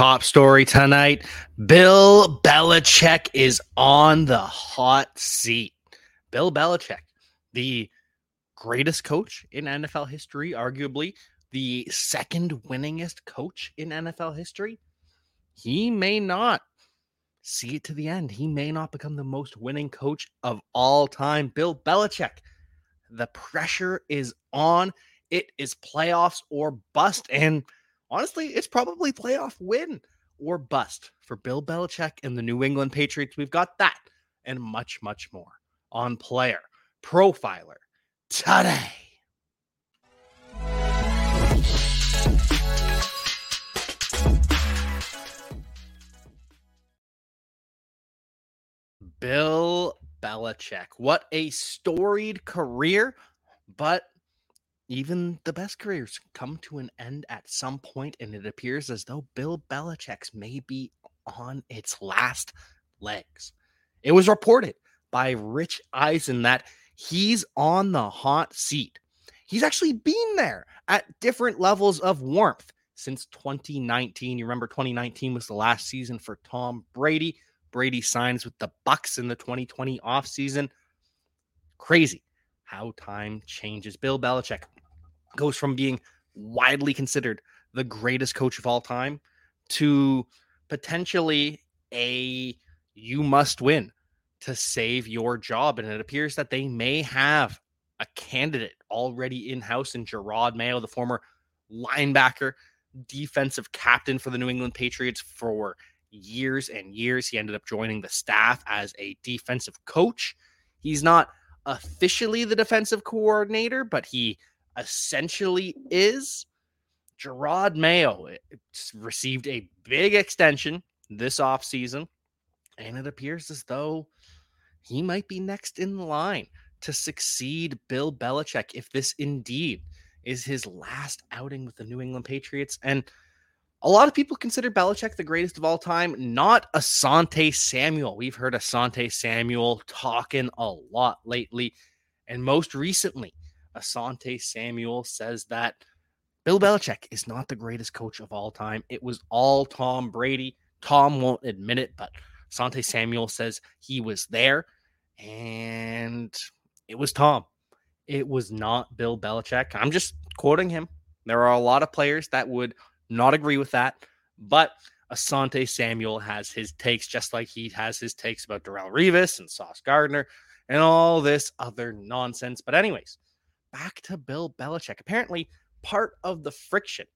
Top story tonight Bill Belichick is on the hot seat. Bill Belichick, the greatest coach in NFL history, arguably the second winningest coach in NFL history. He may not see it to the end. He may not become the most winning coach of all time. Bill Belichick, the pressure is on. It is playoffs or bust. And honestly, it's probably playoff win or bust for Bill Belichick and the New England Patriots. We've got that and much, much more on Player Profiler today. Bill Belichick. What a storied career, but even the best careers come to an end at some point, and it appears as though Bill Belichick's may be on its last legs. It was reported by Rich Eisen that he's on the hot seat. He's actually been there at different levels of warmth since 2019. You remember 2019 was the last season for Tom Brady. Brady signs with the Bucs in the 2020 offseason. Crazy how time changes. Bill Belichick goes from being widely considered the greatest coach of all time to potentially a you must win to save your job. And it appears that they may have a candidate already in house in Jerod Mayo, the former linebacker, defensive captain for the New England Patriots for years and years. He ended up joining the staff as a defensive coach. He's not officially the defensive coordinator, but he essentially is Jerod Mayo received a big extension this offseason, and it appears as though he might be next in line to succeed Bill Belichick if this indeed is his last outing with the New England Patriots. And a lot of people consider Belichick the greatest of all time, not Asante Samuel. We've heard Asante Samuel talking a lot lately. And most recently, Asante Samuel says that Bill Belichick is not the greatest coach of all time. It was all Tom Brady. Tom won't admit it, but Asante Samuel says he was there and it was Tom. It was not Bill Belichick. I'm just quoting him. There are a lot of players that would not agree with that, but Asante Samuel has his takes, just like he has his takes about Darrelle Revis and Sauce Gardner and all this other nonsense. But, anyways, back to Bill Belichick. Apparently, part of the friction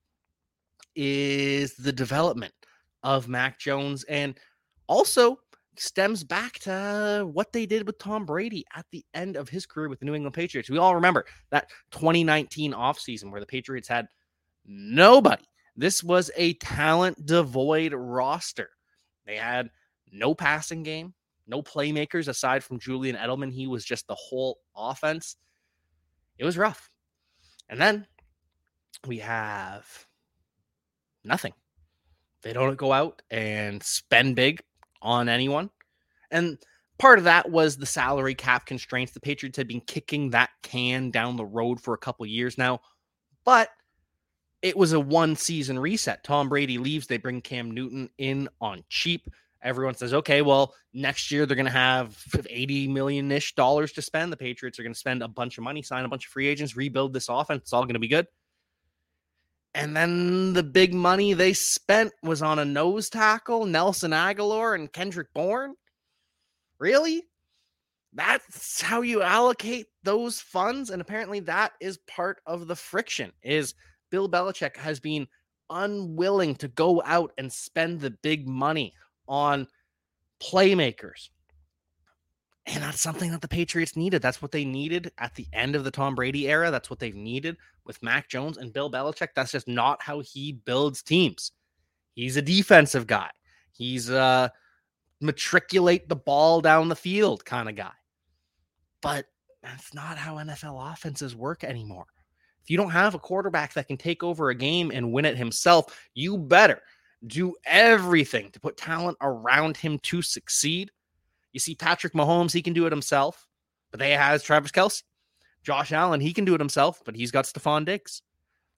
is the development of Mac Jones and also stems back to what they did with Tom Brady at the end of his career with the New England Patriots. We all remember that 2019 offseason where the Patriots had nobody. This was a talent devoid roster. They had no passing game, no playmakers aside from Julian Edelman. He was just the whole offense it was rough. And then we have nothing. They don't go out and spend big on anyone. And part of that was the salary cap constraints. The Patriots had been kicking that can down the road for a couple years now, but it was a one season reset. Tom Brady leaves, they bring Cam Newton in on cheap everyone says, okay, well, next year they're going to have 80 million ish dollars to spend. The Patriots are going to spend a bunch of money, sign a bunch of free agents, rebuild this offense. It's all going to be good. And then the big money they spent was on a nose tackle, Nelson Agholor and Kendrick Bourne. Really? That's how you allocate those funds. And apparently that is part of the friction is Bill Belichick has been unwilling to go out and spend the big money on playmakers. And that's something that the Patriots needed. That's what they needed at the end of the Tom Brady era. That's what they've needed with Mac Jones and Bill Belichick. That's just not how he builds teams. He's a defensive guy. He's a matriculate the ball down the field kind of guy. But that's not how NFL offenses work anymore. If you don't have a quarterback that can take over a game and win it himself, you better do everything to put talent around him to succeed. You see, Patrick Mahomes, he can do it himself, but they has Travis Kelce. Josh Allen, he can do it himself, but he's got Stefon Diggs.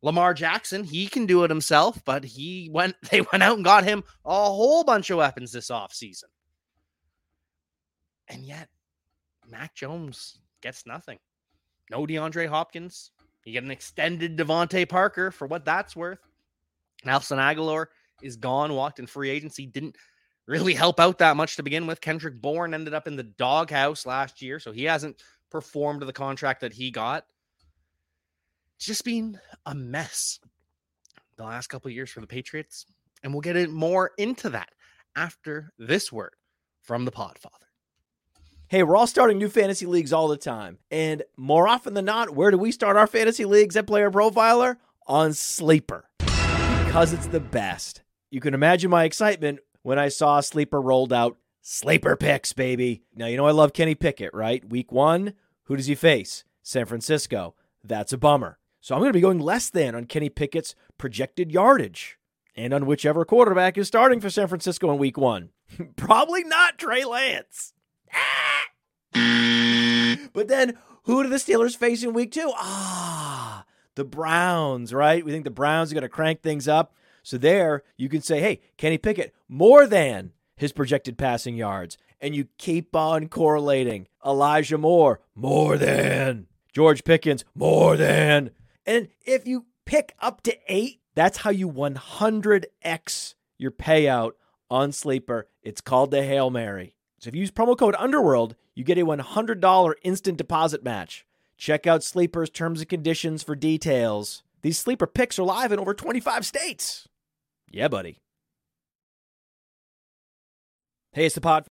Lamar Jackson, he can do it himself, but he went they went out and got him a whole bunch of weapons this offseason. And yet, Mac Jones gets nothing. No DeAndre Hopkins. You get an extended DeVante Parker for what that's worth. Nelson Agholor is gone, walked in free agency, didn't really help out that much to begin with. Kendrick Bourne ended up in the doghouse last year, so he hasn't performed the contract that he got. Just been a mess the last couple years for the Patriots, and we'll get it more into that after this word from the Podfather. Hey, we're all starting new fantasy leagues all the time. And more often than not, where do we start our fantasy leagues at Player Profiler? On Sleeper. Because it's the best. You can imagine my excitement when I saw Sleeper rolled out Sleeper picks, baby. Now, you know I love Kenny Pickett, right? Week one, who does he face? San Francisco. That's a bummer. So I'm going to be going less than on Kenny Pickett's projected yardage and on whichever quarterback is starting for San Francisco in week one. Probably not Trey Lance. But then who do the Steelers face in week two? Ah, the Browns, right? We think the Browns are going to crank things up. So there you can say, hey, Kenny Pickett, more than his projected passing yards. And you keep on correlating. Elijah Moore, more than. George Pickens, more than. And if you pick up to eight, that's how you 100x your payout on Sleeper. It's called the Hail Mary. So if you use promo code Underworld, you get a $100 instant deposit match. Check out Sleeper's terms and conditions for details. These Sleeper picks are live in over 25 states. Yeah, buddy. Hey, it's the pod.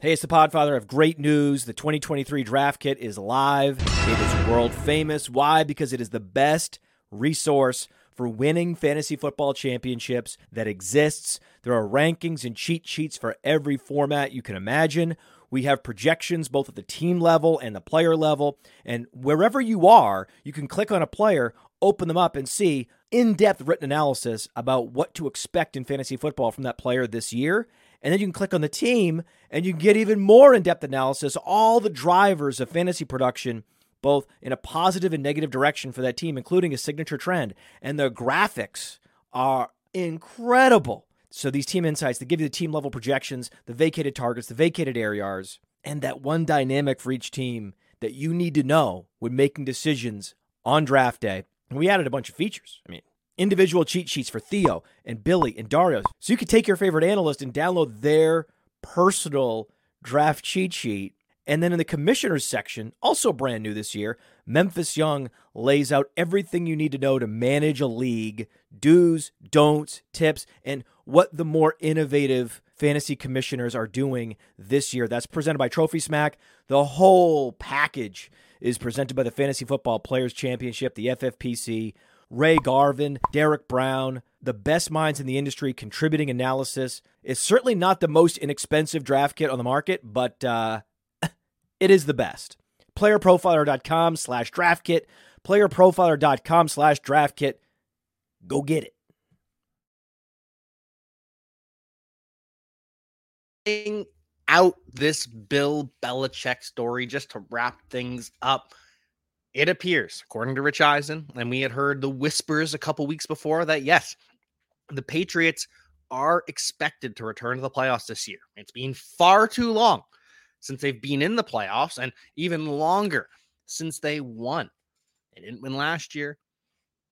Hey, it's the Podfather of great news. The 2023 draft kit is live. It is world famous. Why? Because it is the best resource for winning fantasy football championships that exists. There are rankings and cheat sheets for every format you can imagine. We have projections both at the team level and the player level. And wherever you are, you can click on a player, open them up, and see in depth written analysis about what to expect in fantasy football from that player this year. And then you can click on the team and you can get even more in depth analysis, all the drivers of fantasy production, both in a positive and negative direction for that team, including a signature trend. And the graphics are incredible. So these team insights, they give you the team level projections, the vacated targets, the vacated air yards, and that one dynamic for each team that you need to know when making decisions on draft day. And we added a bunch of features. I mean, individual cheat sheets for Theo and Billy and Dario. So you could take your favorite analyst and download their personal draft cheat sheet. And then in the commissioners section, also brand new this year, Memphis Young lays out everything you need to know to manage a league, do's, don'ts, tips, and what the more innovative fantasy commissioners are doing this year. That's presented by TrophySmack. The whole package is presented by the Fantasy Football Players Championship, the FFPC. Ray Garvin, Derek Brown, the best minds in the industry contributing analysis. It's certainly not the most inexpensive draft kit on the market, but uh, it is the best. Playerprofiler.com slash draft kit. Playerprofiler.com slash draft kit. Go get it. Out this Bill Belichick story just to wrap things up it appears, according to Rich Eisen, and we had heard the whispers a couple weeks before that yes, the Patriots are expected to return to the playoffs this year. It's been far too long since they've been in the playoffs, and even longer since they won. They didn't win last year.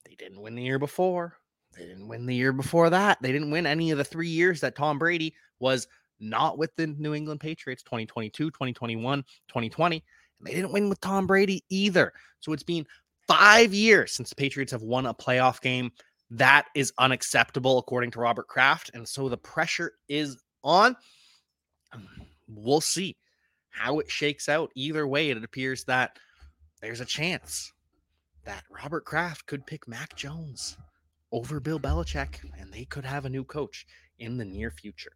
They didn't win the year before. They didn't win the year before that. They didn't win any of the three years that Tom Brady was not with the New England Patriots 2022, 2021, 2020. They didn't win with Tom Brady either. So it's been five years since the Patriots have won a playoff game. That is unacceptable, according to Robert Kraft. And so the pressure is on. We'll see how it shakes out. Either way, it appears that there's a chance that Robert Kraft could pick Mac Jones over Bill Belichick, and they could have a new coach in the near future.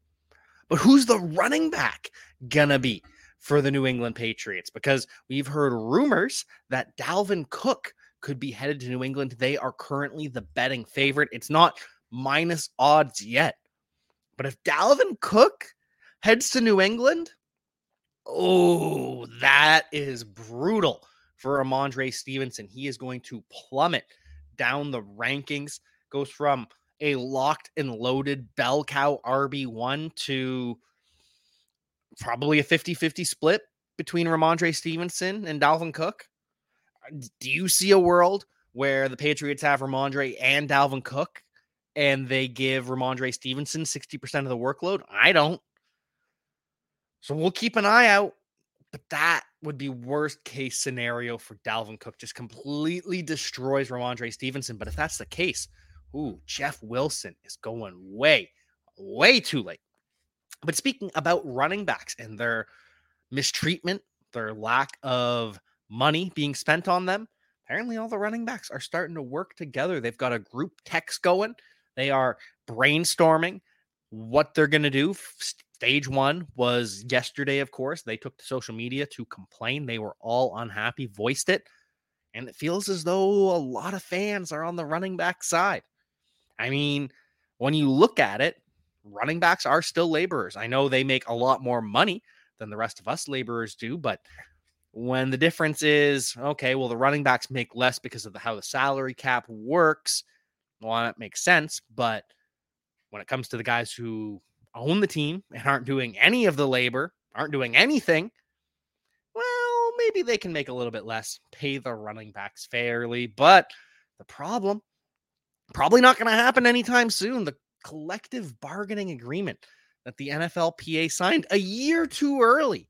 But who's the running back gonna be? for the New England Patriots because we've heard rumors that Dalvin Cook could be headed to New England. They are currently the betting favorite. It's not minus odds yet. But if Dalvin Cook heads to New England, Oh, that is brutal for Rhamondre Stevenson. He is going to plummet down the rankings, goes from a locked and loaded bell cow RB1 to probably a 50 50 split between Rhamondre Stevenson and Dalvin Cook. Uh, do you see a world where the Patriots have Rhamondre and Dalvin Cook and they give Rhamondre Stevenson 60% of the workload? I don't. So we'll keep an eye out. But that would be worst case scenario for Dalvin Cook. Just completely destroys Rhamondre Stevenson. But if that's the case, ooh, Jeff Wilson is going way, way too late. But speaking about running backs and their mistreatment, their lack of money being spent on them, apparently all the running backs are starting to work together. They've got a group text going. They are brainstorming what they're going to do. Stage one was yesterday, of course. They took to social media to complain. They were all unhappy, voiced it. And it feels as though a lot of fans are on the running back side. I mean, when you look at it, running backs are still laborers. I know they make a lot more money than the rest of us laborers do, but when the difference is okay, well, the running backs make less because of the, how the salary cap works. Well, that makes sense. But when it comes to the guys who own the team and aren't doing any of the labor, aren't doing anything, well, maybe they can make a little bit less, pay the running backs fairly. But the problem, probably not going to happen anytime soon. The collective bargaining agreement that the NFLPA signed a year too early.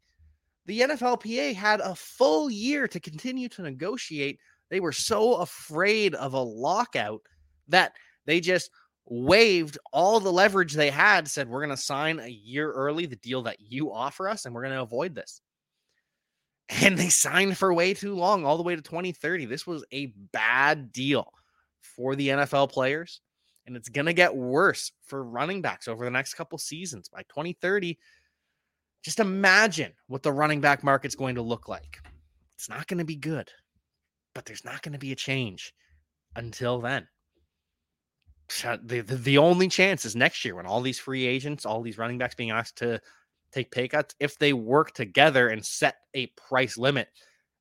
The NFLPA had a full year to continue to negotiate. They were so afraid of a lockout that they just waived all the leverage they had, said, We're going to sign a year early the deal that you offer us, and we're going to avoid this. And they signed for way too long, all the way to 2030. This was a bad deal for the NFL players, and it's going to get worse for running backs over the next couple seasons. By 2030, just imagine what the running back market's going to look like. It's not going to be good, but there's not going to be a change until then Uh, the, the, the only chance is next year when all these free agents, all these running backs being asked to take pay cuts, if they work together and set a price limit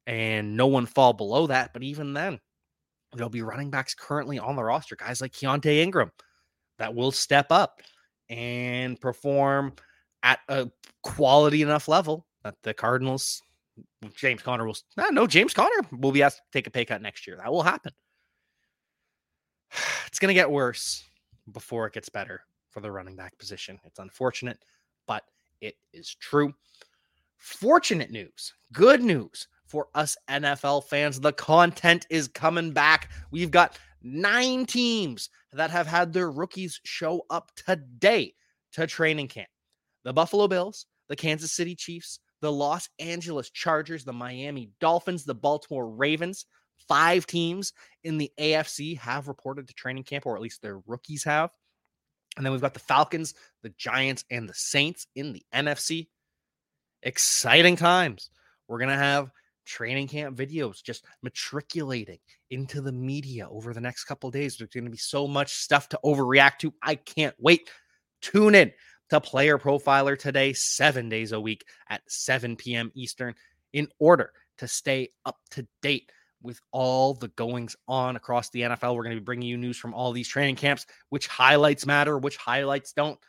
and no one fall below that. But even then, there'll be running backs currently on the roster, guys like Keaontay Ingram that will step up and perform at a quality enough level that the Cardinals, James Conner will, no, James Conner will be asked to take a pay cut next year. That will happen. It's going to get worse before it gets better for the running back position. It's unfortunate, but it is true. Fortunate news, good news for us NFL fans. The content is coming back. We've got nine teams that have had their rookies show up today to training camp the Buffalo Bills, the Kansas City Chiefs, the Los Angeles Chargers, the Miami Dolphins, the Baltimore Ravens, Five teams in the AFC have reported to training camp, or at least their rookies have. And then we've got the Falcons, the Giants, and the Saints in the NFC. Exciting times. We're going to have training camp videos just matriculating into the media over the next couple days. There's going to be so much stuff to overreact to. I can't wait. Tune in to Player Profiler today, seven days a week at 7 p.m. Eastern, in order to stay up to date with all the goings on across the NFL. We're going to be bringing you news from all these training camps, which highlights matter, which highlights don't.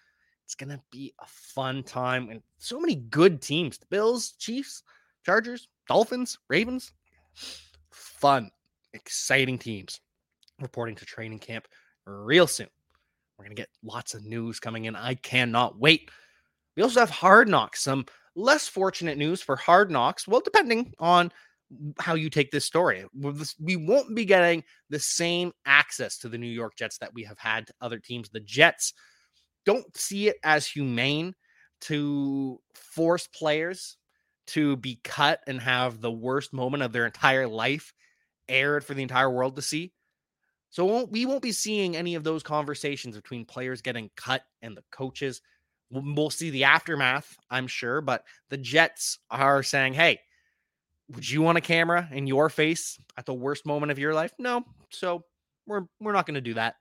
It's going to be a fun time and so many good teams the Bills, Chiefs, Chargers, Dolphins, Ravens. Fun, exciting teams reporting to training camp real soon. We're going to get lots of news coming in. I cannot wait. We also have Hard Knocks, some less fortunate news for Hard Knocks. Well, depending on how you take this story. We won't be getting the same access to the New York Jets that we have had to other teams. The Jets don't see it as humane to force players to be cut and have the worst moment of their entire life aired for the entire world to see. So we won't be seeing any of those conversations between players getting cut and the coaches. We'll see the aftermath, I'm sure, but the Jets are saying, hey, would you want a camera in your face at the worst moment of your life? No. So we're we're not going to do that.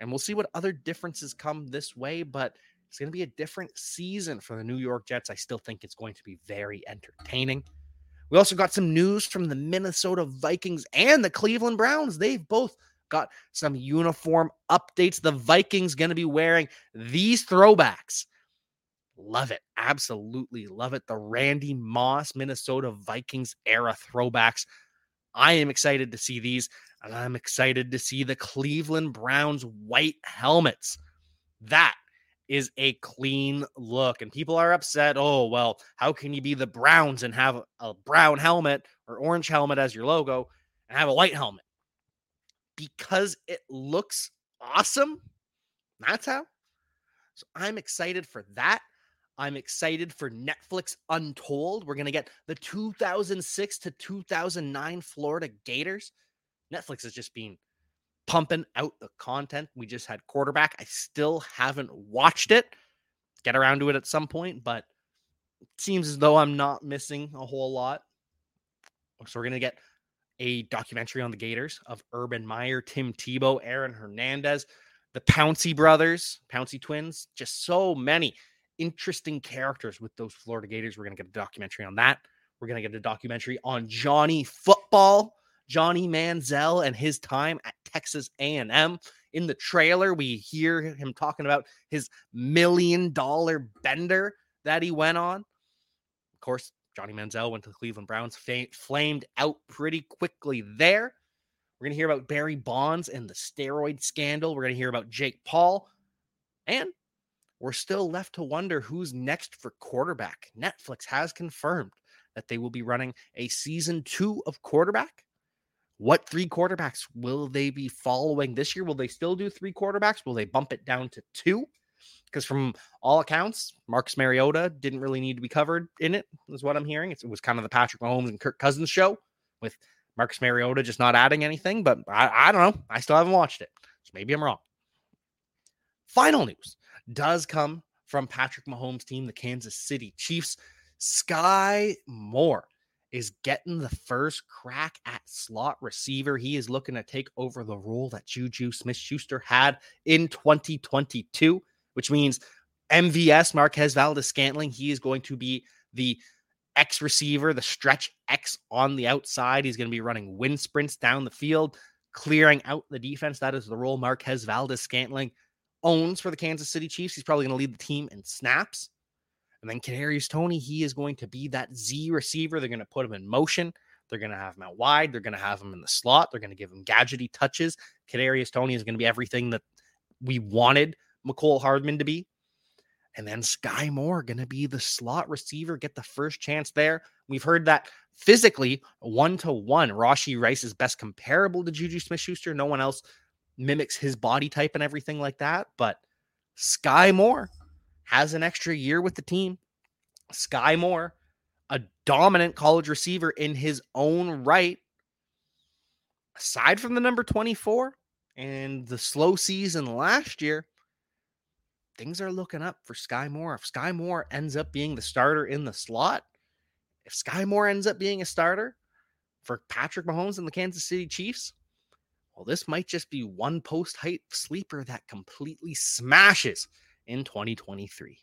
And we'll see what other differences come this way, but It's going to be a different season for the New York Jets. I still think it's going to be very entertaining. We also got some news from the Minnesota Vikings and the Cleveland Browns. They've both got some uniform updates. The Vikings going to be wearing these throwbacks. Love it. Absolutely love it. The Randy Moss Minnesota Vikings era throwbacks. I am excited to see these, and I'm excited to see the Cleveland Browns white helmets. That is a clean look. And people are upset. Oh, well, how can you be the Browns and have a brown helmet or orange helmet as your logo and have a white helmet? Because it looks awesome. That's how. So I'm excited for that. I'm excited for Netflix Untold. We're going to get the 2006 to 2009 Florida Gators. Netflix has just been pumping out the content. We just had quarterback. I still haven't watched it. Get around to it at some point, but it seems as though I'm not missing a whole lot. So we're going to get a documentary on the Gators of Urban Meyer, Tim Tebow, Aaron Hernandez, the Pouncey brothers, Pouncey twins, just so many interesting characters with those Florida Gators. We're going to get a documentary on that. We're going to get a documentary on Johnny Football, Johnny Manziel, and his time at Texas A&M. In the trailer, we hear him talking about his million dollar bender that he went on. Of course, Johnny Manziel went to the Cleveland Browns, flamed out pretty quickly there. We're going to hear about Barry Bonds and the steroid scandal. We're going to hear about Jake Paul. And we're still left to wonder who's next for quarterback. Netflix has confirmed that they will be running a season two of quarterback. What three quarterbacks will they be following this year? Will they still do three quarterbacks? Will they bump it down to two? Because from all accounts, Marcus Mariota didn't really need to be covered in it, is what I'm hearing. It was kind of the Patrick Mahomes and Kirk Cousins show with Marcus Mariota just not adding anything, but I, I don't know. I still haven't watched it. So maybe I'm wrong. Final news does come from Patrick Mahomes' team, the Kansas City Chiefs. Skyy Moore is getting the first crack at slot receiver. He is looking to take over the role that Juju Smith Schuster had in 2022, which means MVS, Marquez Valdes Scantling, he is going to be the X receiver, the stretch X on the outside. He's going to be running wind sprints down the field, clearing out the defense. That is the role Marquez Valdes Scantling owns for the Kansas City Chiefs. He's probably going to lead the team in snaps. And then Kadarius Toney, he is going to be that Z receiver. They're going to put him in motion. They're going to have him out wide. They're going to have him in the slot. They're going to give him gadgety touches. Kadarius Toney is going to be everything that we wanted Mecole Hardman to be. And then Skyy Moore going to be the slot receiver, get the first chance there. We've heard that physically, one to one, Rashee Rice is best comparable to Juju Smith Schuster. No one else mimics his body type and everything like that. But Skyy Moore has an extra year with the team. Skyy Moore, a dominant college receiver in his own right. Aside from the number 24 and the slow season last year, things are looking up for Skyy Moore. If Skyy Moore ends up being the starter in the slot, if Skyy Moore ends up being a starter for Patrick Mahomes and the Kansas City Chiefs, well, this might just be one post hype sleeper that completely smashes in 2023.